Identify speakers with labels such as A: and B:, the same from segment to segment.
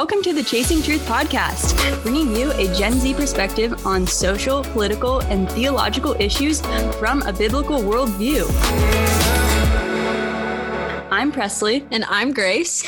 A: welcome to the Chasing Truth podcast, bringing you a Gen Z perspective on social, political, and theological issues from a biblical worldview. I'm Presly.
B: And I'm Grace.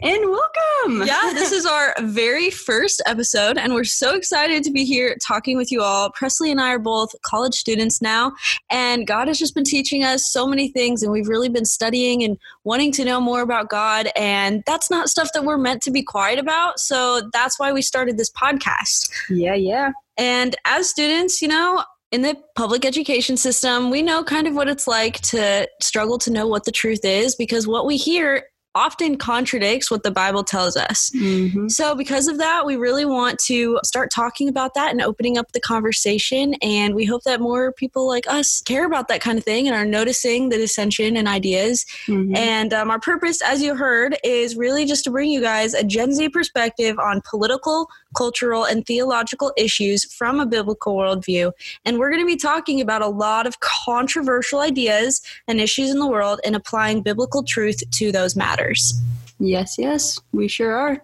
A: And welcome.
B: Yeah, this is our very first episode, and we're so excited to be here talking with you all. Presly and I are both college students now, and God has just been teaching us so many things, and we've really been studying and wanting to know more about God. And that's not stuff that we're meant to be quiet about. So that's why we started this podcast.
A: Yeah, yeah.
B: And as students, you know, in the public education system, we know kind of what it's like to struggle to know what the truth is because what we hear often contradicts what the Bible tells us. Mm-hmm. So, because of that, we really want to start talking about that and opening up the conversation. And we hope that more people like us care about that kind of thing and are noticing the dissension and ideas. Mm-hmm. And um, our purpose, as you heard, is really just to bring you guys a Gen Z perspective on political, cultural, and theological issues from a biblical worldview. And we're going to be talking about a lot of controversial ideas and issues in the world and applying biblical truth to those matters matters.
A: Yes, yes, we sure are.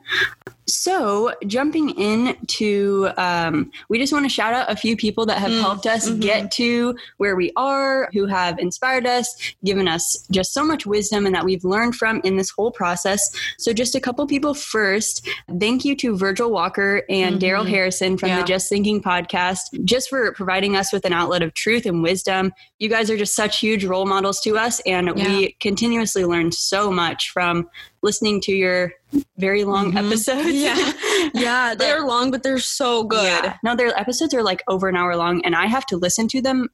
A: So, jumping into, um, we just want to shout out a few people that have mm, helped us mm-hmm. get to where we are, who have inspired us, given us just so much wisdom, and that we've learned from in this whole process. So, just a couple people first. Thank you to Virgil Walker and mm-hmm. Darrell Harrison from yeah. the Just Thinking podcast, just for providing us with an outlet of truth and wisdom. You guys are just such huge role models to us, and yeah. we continuously learn so much from listening to your very long mm-hmm. episodes.
B: Yeah. Yeah. They're long, but they're so good. Yeah.
A: No, their episodes are like over an hour long and I have to listen to them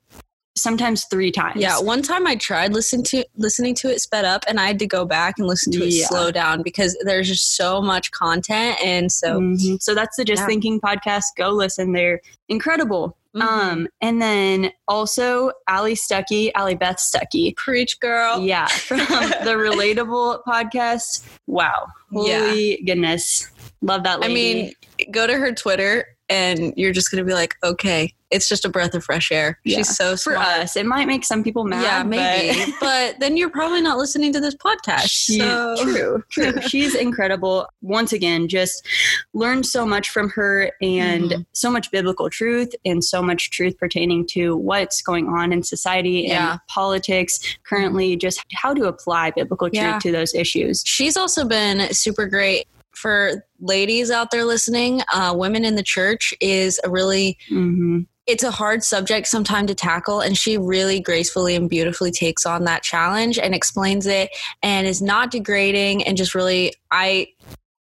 A: sometimes three times.
B: Yeah, one time I tried listening to listening to it sped up and I had to go back and listen to it yeah. slow down because there's just so much content and so
A: mm-hmm. so that's the Just yeah. Thinking podcast. Go listen. They're incredible. Mm-hmm. Um, and then also Allie Stuckey, Allie Beth Stuckey.
B: Preach girl.
A: Yeah. From the Relatable podcast. Wow. Holy yeah. goodness. Love that lady.
B: I mean, go to her Twitter and you're just going to be like, okay, it's just a breath of fresh air. Yeah. She's so smart.
A: For us, it might make some people mad.
B: Yeah, maybe.
A: But,
B: but then you're probably not listening to this podcast. She, so.
A: True, true. She's incredible. Once again, just learned so much from her and mm-hmm. so much biblical truth and so much truth pertaining to what's going on in society yeah. and politics currently, just how to apply biblical truth yeah. to those issues.
B: She's also been super great for ladies out there listening, uh, women in the church is a really mm-hmm. it's a hard subject sometimes to tackle and she really gracefully and beautifully takes on that challenge and explains it and is not degrading and just really i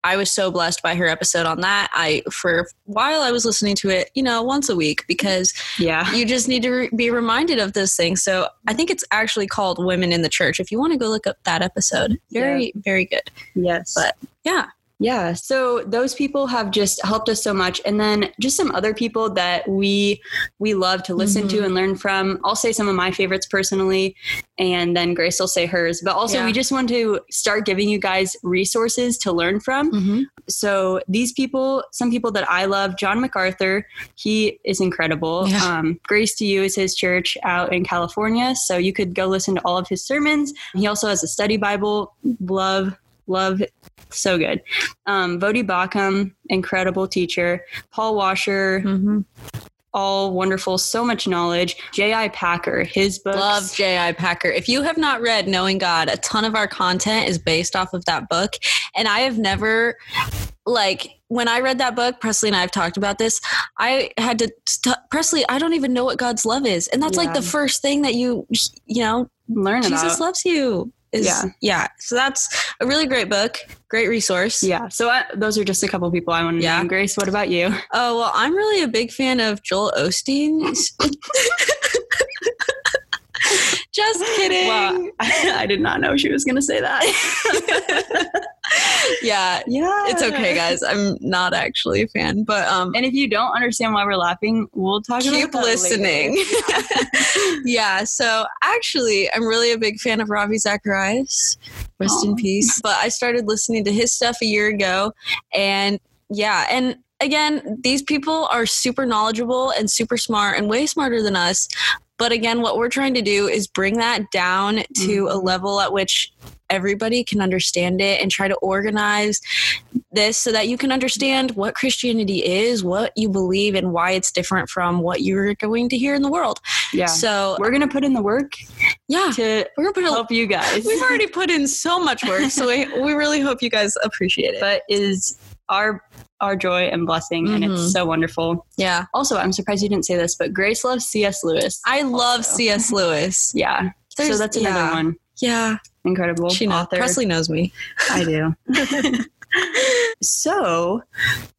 B: I was so blessed by her episode on that. I for a while I was listening to it, you know, once a week because yeah, you just need to re- be reminded of those things. So I think it's actually called Women in the Church. If you want to go look up that episode, very yeah. very good.
A: Yes,
B: but yeah,
A: yeah, so those people have just helped us so much and then just some other people that we we love to listen mm-hmm. to and learn from. I'll say some of my favorites personally and then Grace will say hers, but also yeah. we just want to start giving you guys resources to learn from. Mm-hmm. So these people, some people that I love, John MacArthur, he is incredible. Yeah. Um, Grace to You is his church out in California, so you could go listen to all of his sermons. He also has a study Bible. Love love so good. Um, Voddie Baucham, incredible teacher. Paul Washer, mm-hmm. all wonderful, so much knowledge. J.I. Packer, his books.
B: Love J.I. Packer. If you have not read Knowing God, a ton of our content is based off of that book. And I have never, like, when I read that book, Presly and I have talked about this. I had to, st- Presly, I don't even know what God's love is. And that's yeah. like the first thing that you, you know,
A: learn
B: Jesus
A: about.
B: loves you is yeah. yeah so that's a really great book great resource.
A: Yeah. So I, those are just a couple people i want to yeah. name. Grace what about you?
B: Oh well i'm really a big fan of joel osteen. Just kidding.
A: Well, I, I did not know she was going to say that
B: yeah, yeah. It's okay, guys. I'm not actually a fan, but um.
A: And if you don't understand why we're laughing, we'll talk.
B: Keep listening. yeah. So actually, I'm really a big fan of Ravi Zacharias. Rest Aww. in peace. But I started listening to his stuff a year ago, and yeah, and again, these people are super knowledgeable and super smart and way smarter than us. But again, what we're trying to do is bring that down to mm-hmm. a level at which everybody can understand it and try to organize this so that you can understand what Christianity is, what you believe, and why it's different from what you're going to hear in the world.
A: Yeah.
B: So
A: We're gonna put in the work
B: yeah,
A: to
B: we're gonna put a
A: help you guys.
B: We've already put in so much work, so we, we really hope you guys appreciate it.
A: but is our our joy and blessing, and
B: Mhm.
A: it's so wonderful.
B: yeah,
A: Also, I'm surprised you didn't say this, but Grace loves C.S. Lewis.
B: I love C.S. Lewis.
A: Yeah, so that's another
B: yeah.
A: one.
B: Yeah,
A: Incredible
B: she knows.
A: author.
B: Presly knows me.
A: I do. so,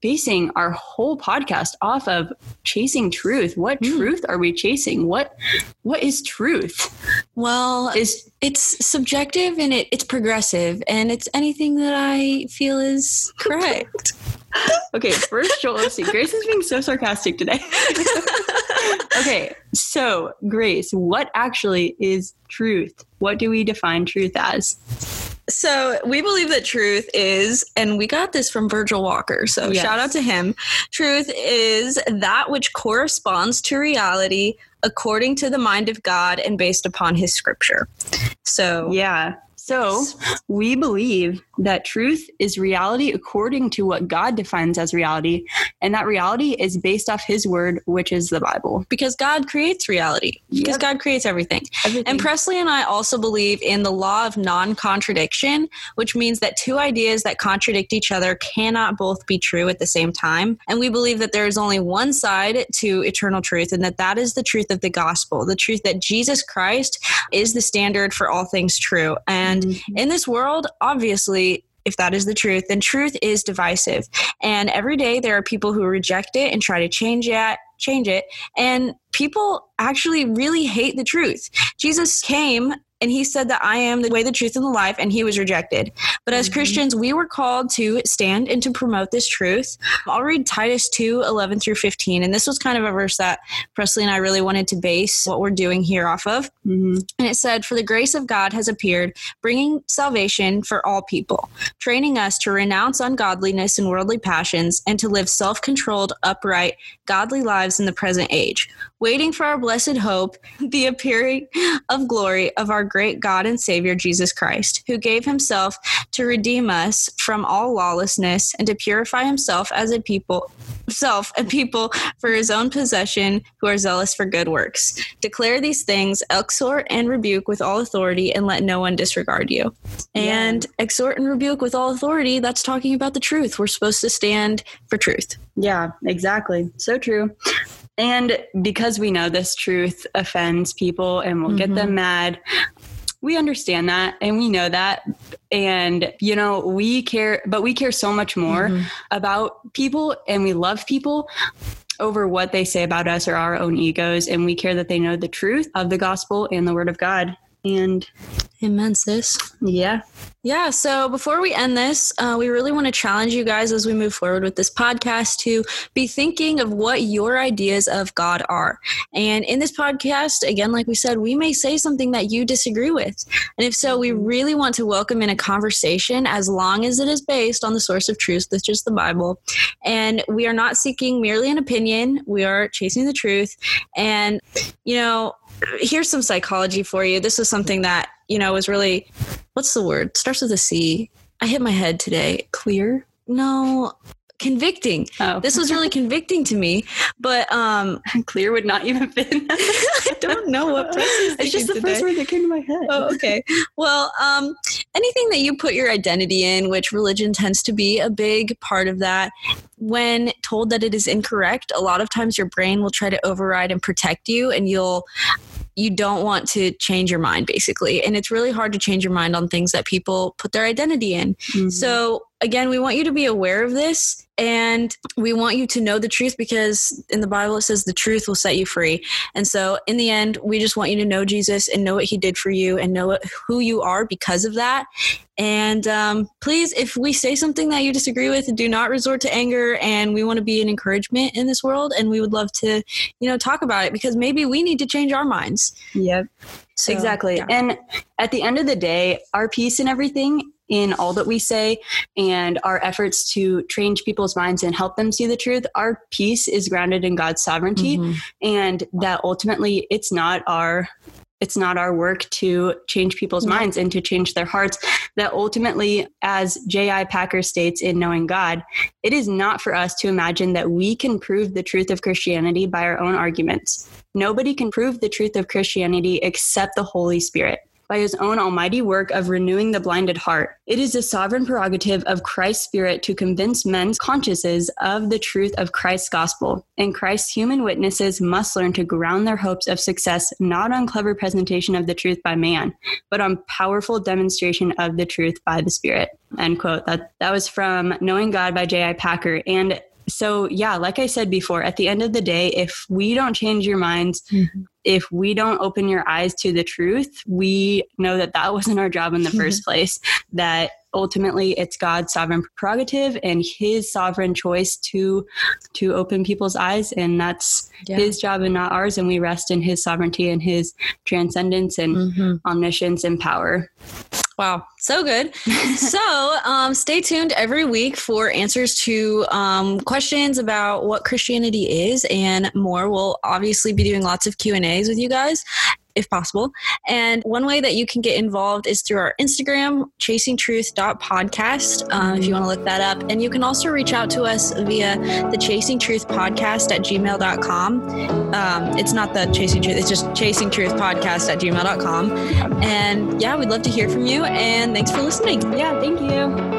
A: basing our whole podcast off of chasing truth, what
B: Mm.
A: truth are we chasing? What what is truth?
B: Well,
A: Is
B: it's subjective and it, it's progressive, and it's anything that I feel is correct.
A: okay. First, Joel, see. Grace is being so sarcastic today. Okay, so Grace, what actually is truth? What do we define truth as?
B: So we believe that truth is, and we got this from Virgil Walker. So
A: Yes.
B: shout out to him. Truth is that which corresponds to reality according to the mind of God and based upon his scripture. So
A: Yeah. So we believe that truth is reality according to what God defines as reality, and that reality is based off His word, which is the Bible.
B: because God creates reality, because
A: Yep.
B: God creates everything. And Presly and I also believe in the law of non contradiction, which means that two ideas that contradict each other cannot both be true at the same time. And we believe that there is only one side to eternal truth, and that that is the truth of the gospel, the truth that Jesus Christ is the standard for all things true. And Mm-hmm. in this world, obviously, if that is the truth, then truth is divisive. And every day there are people who reject it and try to change it, change it. And people actually really hate the truth. Jesus came and he said that I am the way, the truth, and the life, and he was rejected. But as
A: Mhm.
B: Christians, we were called to stand and to promote this truth. I'll read Titus 2 11 through 15. And this was kind of a verse that Presly and I really wanted to base what we're doing here off of.
A: Mhm.
B: And it said, For the grace of God has appeared, bringing salvation for all people, training us to renounce ungodliness and worldly passions, and to live self controlled, upright, godly lives in the present age, waiting for our blessed hope, the appearing of glory of our great God and Savior Jesus Christ, who gave himself to redeem us from all lawlessness and to purify himself as a people self a people for his own possession who are zealous for good works. Declare these things, exhort and rebuke with all authority, and let no one disregard you. And exhort and rebuke with all authority, that's talking about the truth. We're supposed to stand for truth.
A: Yeah, exactly. So true. And because we know this truth offends people and will get them mm-hmm. mad, we understand that and we know that. And, you know, we care, but we care so much more mm-hmm. about people and we love people over what they say about us or our own egos. And we care that they know the truth of the gospel and the word of God. And
B: Amen, sis.
A: yeah,
B: Yeah, so before we end this, uh, we really want to challenge you guys as we move forward with this podcast to be thinking of what your ideas of God are. And in this podcast, again, like we said, we may say something that you disagree with. And if so, we really want to welcome in a conversation as long as it is based on the source of truth, which is the Bible. And we are not seeking merely an opinion, we are chasing the truth. And, you know, here's some psychology for you. This is something that, you know, was really what's the word? Starts with a C. I hit my head today.
A: clear.
B: No, convicting.
A: Oh,
B: This was really convicting to me, but um
A: clear would not even fit.
B: I don't know what
A: it's just the
B: thinking
A: first word that came to my head.
B: Oh, okay. Well, um, anything that you put your identity in, which religion tends to be a big part of that, when told that it is incorrect, a lot of times your brain will try to override and protect you, and you'll you don't want to change your mind basically and it's really hard to change your mind on things that people put their identity in
A: Mhm.
B: so again we want you to be aware of this and we want you to know the truth because in the bible it says the truth will set you free and so in the end we just want you to know jesus and know what he did for you and know what, who you are because of that and um, please if we say something that you disagree with do not resort to anger and we want to be an encouragement in this world and we would love to you know talk about it because maybe we need to change our minds
A: Yep.
B: So,
A: exactly.
B: yeah.
A: And at the end of the day, our peace and everything in all that we say and our efforts to change people's minds and help them see the truth, our peace is grounded in God's sovereignty
B: Mhm.
A: and that ultimately it's not our it's not our work to change people's minds and to change their hearts. That ultimately, as J.I. Packer states in Knowing God, it is not for us to imagine that we can prove the truth of Christianity by our own arguments. Nobody can prove the truth of Christianity except the Holy Spirit by his own almighty work of renewing the blinded heart. It is the sovereign prerogative of Christ's Spirit to convince men's consciences of the truth of Christ's gospel, and Christ's human witnesses must learn to ground their hopes of success not on clever presentation of the truth by man, but on powerful demonstration of the truth by the Spirit. End quote. That that was from Knowing God by J.I. Packer. And so yeah like i said before at the end of the day if we don't change your minds mm-hmm. If we don't open your eyes to the truth we know that that wasn't our job in the first place that ultimately it's god's sovereign prerogative and his sovereign choice to to open people's eyes and that's yeah. his job and not ours and we rest in his sovereignty and his transcendence and mm-hmm. omniscience and power
B: Wow, so good. so um, stay tuned every week for answers to um, questions about what Christianity is and more. We'll obviously be doing lots of Q and A's with you guys if possible. And one way that you can get involved is through our Instagram, chasingtruth.podcast, uh, if you want to look that up. And you can also reach out to us via the Chasing Truth podcast at gmail.com. Um, it's not the Chasing Truth, it's just Chasing Truth podcast at gmail.com. And yeah, we'd love to hear from you. And thanks for listening.
A: Yeah, thank you.